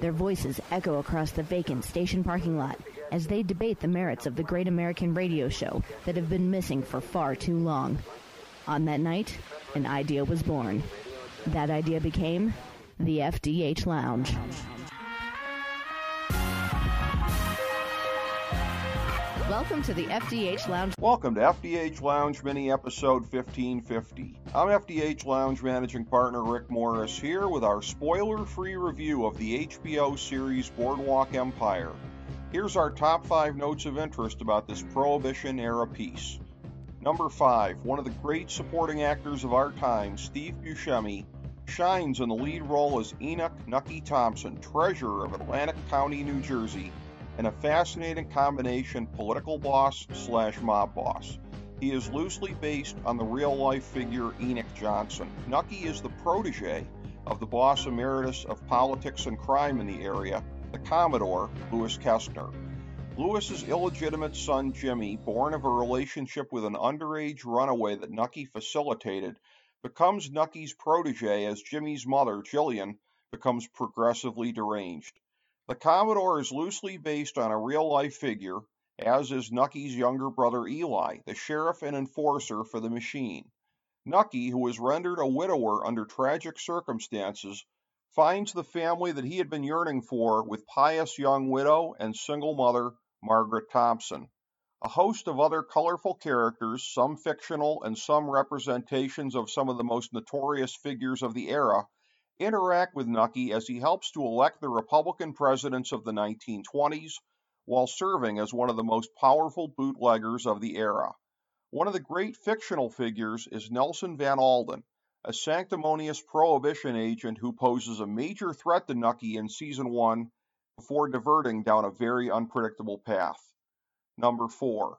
Their voices echo across the vacant station parking lot as they debate the merits of the great American radio show that have been missing for far too long. On that night, an idea was born. That idea became the FDH Lounge. Welcome to the FDH Lounge. Welcome to FDH Lounge Mini Episode 1550. I'm FDH Lounge Managing Partner Rick Morris here with our spoiler free review of the HBO series Boardwalk Empire. Here's our top five notes of interest about this Prohibition era piece. Number five, one of the great supporting actors of our time, Steve Buscemi, shines in the lead role as Enoch Nucky Thompson, treasurer of Atlantic County, New Jersey and a fascinating combination political boss slash mob boss. He is loosely based on the real life figure Enoch Johnson. Nucky is the protege of the boss emeritus of politics and crime in the area, the Commodore, Lewis Kaestner. Lewis's illegitimate son Jimmy, born of a relationship with an underage runaway that Nucky facilitated, becomes Nucky's protege as Jimmy's mother, Gillian, becomes progressively deranged. The Commodore is loosely based on a real life figure, as is Nucky's younger brother Eli, the sheriff and enforcer for the machine. Nucky, who is rendered a widower under tragic circumstances, finds the family that he had been yearning for with pious young widow and single mother Margaret Thompson. A host of other colorful characters, some fictional and some representations of some of the most notorious figures of the era, interact with Nucky as he helps to elect the Republican presidents of the 1920s while serving as one of the most powerful bootleggers of the era. One of the great fictional figures is Nelson Van Alden, a sanctimonious prohibition agent who poses a major threat to Nucky in season 1 before diverting down a very unpredictable path. Number 4.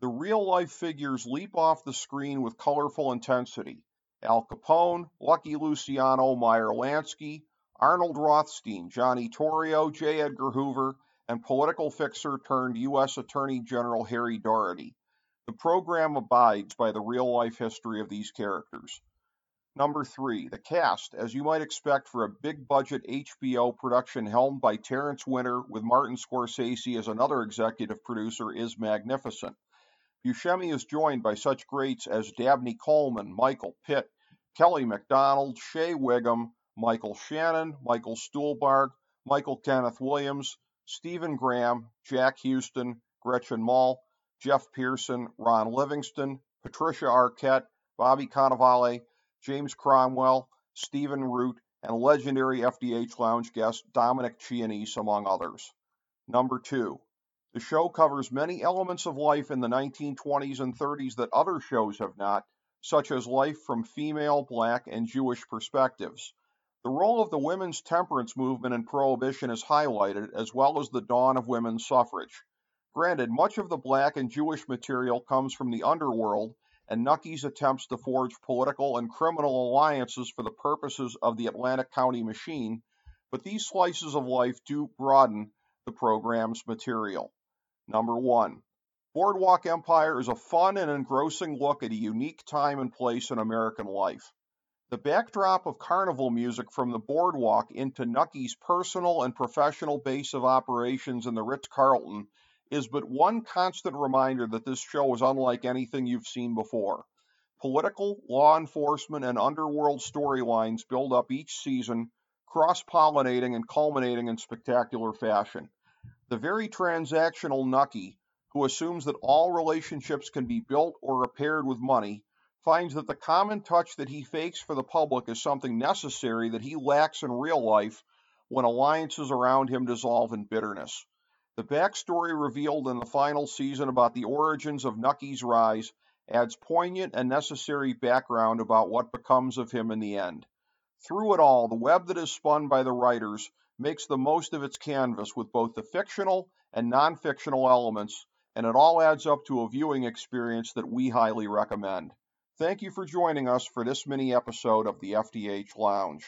The real life figures leap off the screen with colorful intensity. Al Capone, Lucky Luciano, Meyer Lansky, Arnold Rothstein, Johnny Torrio, J. Edgar Hoover, and political fixer turned U.S. Attorney General Harry Daugherty. The program abides by the real life history of these characters. Number three, the cast, as you might expect for a big budget HBO production helmed by Terrence Winter with Martin Scorsese as another executive producer, is magnificent. Buscemi is joined by such greats as Dabney Coleman, Michael Pitt, Kelly MacDonald, Shea Whigham, Michael Shannon, Michael Stuhlbarg, Michael Kenneth Williams, Stephen Graham, Jack Huston, Gretchen Mol, Jeff Pearson, Ron Livingston, Patricia Arquette, Bobby Cannavale, James Cromwell, Stephen Root, and legendary FDH Lounge guest Dominic Chianese, among others. Number two, the show covers many elements of life in the 1920s and 30s that other shows have not, such as life from female, black, and Jewish perspectives. The role of the women's temperance movement in Prohibition is highlighted, as well as the dawn of women's suffrage. Granted, much of the black and Jewish material comes from the underworld and Nucky's attempts to forge political and criminal alliances for the purposes of the Atlantic County machine, but these slices of life do broaden the program's material. Number one, Boardwalk Empire is a fun and engrossing look at a unique time and place in American life. The backdrop of carnival music from the boardwalk into Nucky's personal and professional base of operations in the Ritz Carlton is but one constant reminder that this show is unlike anything you've seen before. Political, law enforcement, and underworld storylines build up each season, cross pollinating and culminating in spectacular fashion. The very transactional Nucky who assumes that all relationships can be built or repaired with money, finds that the common touch that he fakes for the public is something necessary that he lacks in real life when alliances around him dissolve in bitterness. The backstory revealed in the final season about the origins of Nucky's rise adds poignant and necessary background about what becomes of him in the end. Through it all, the web that is spun by the writers makes the most of its canvas with both the fictional and non fictional elements, and it all adds up to a viewing experience that we highly recommend. Thank you for joining us for this mini episode of the FDH Lounge.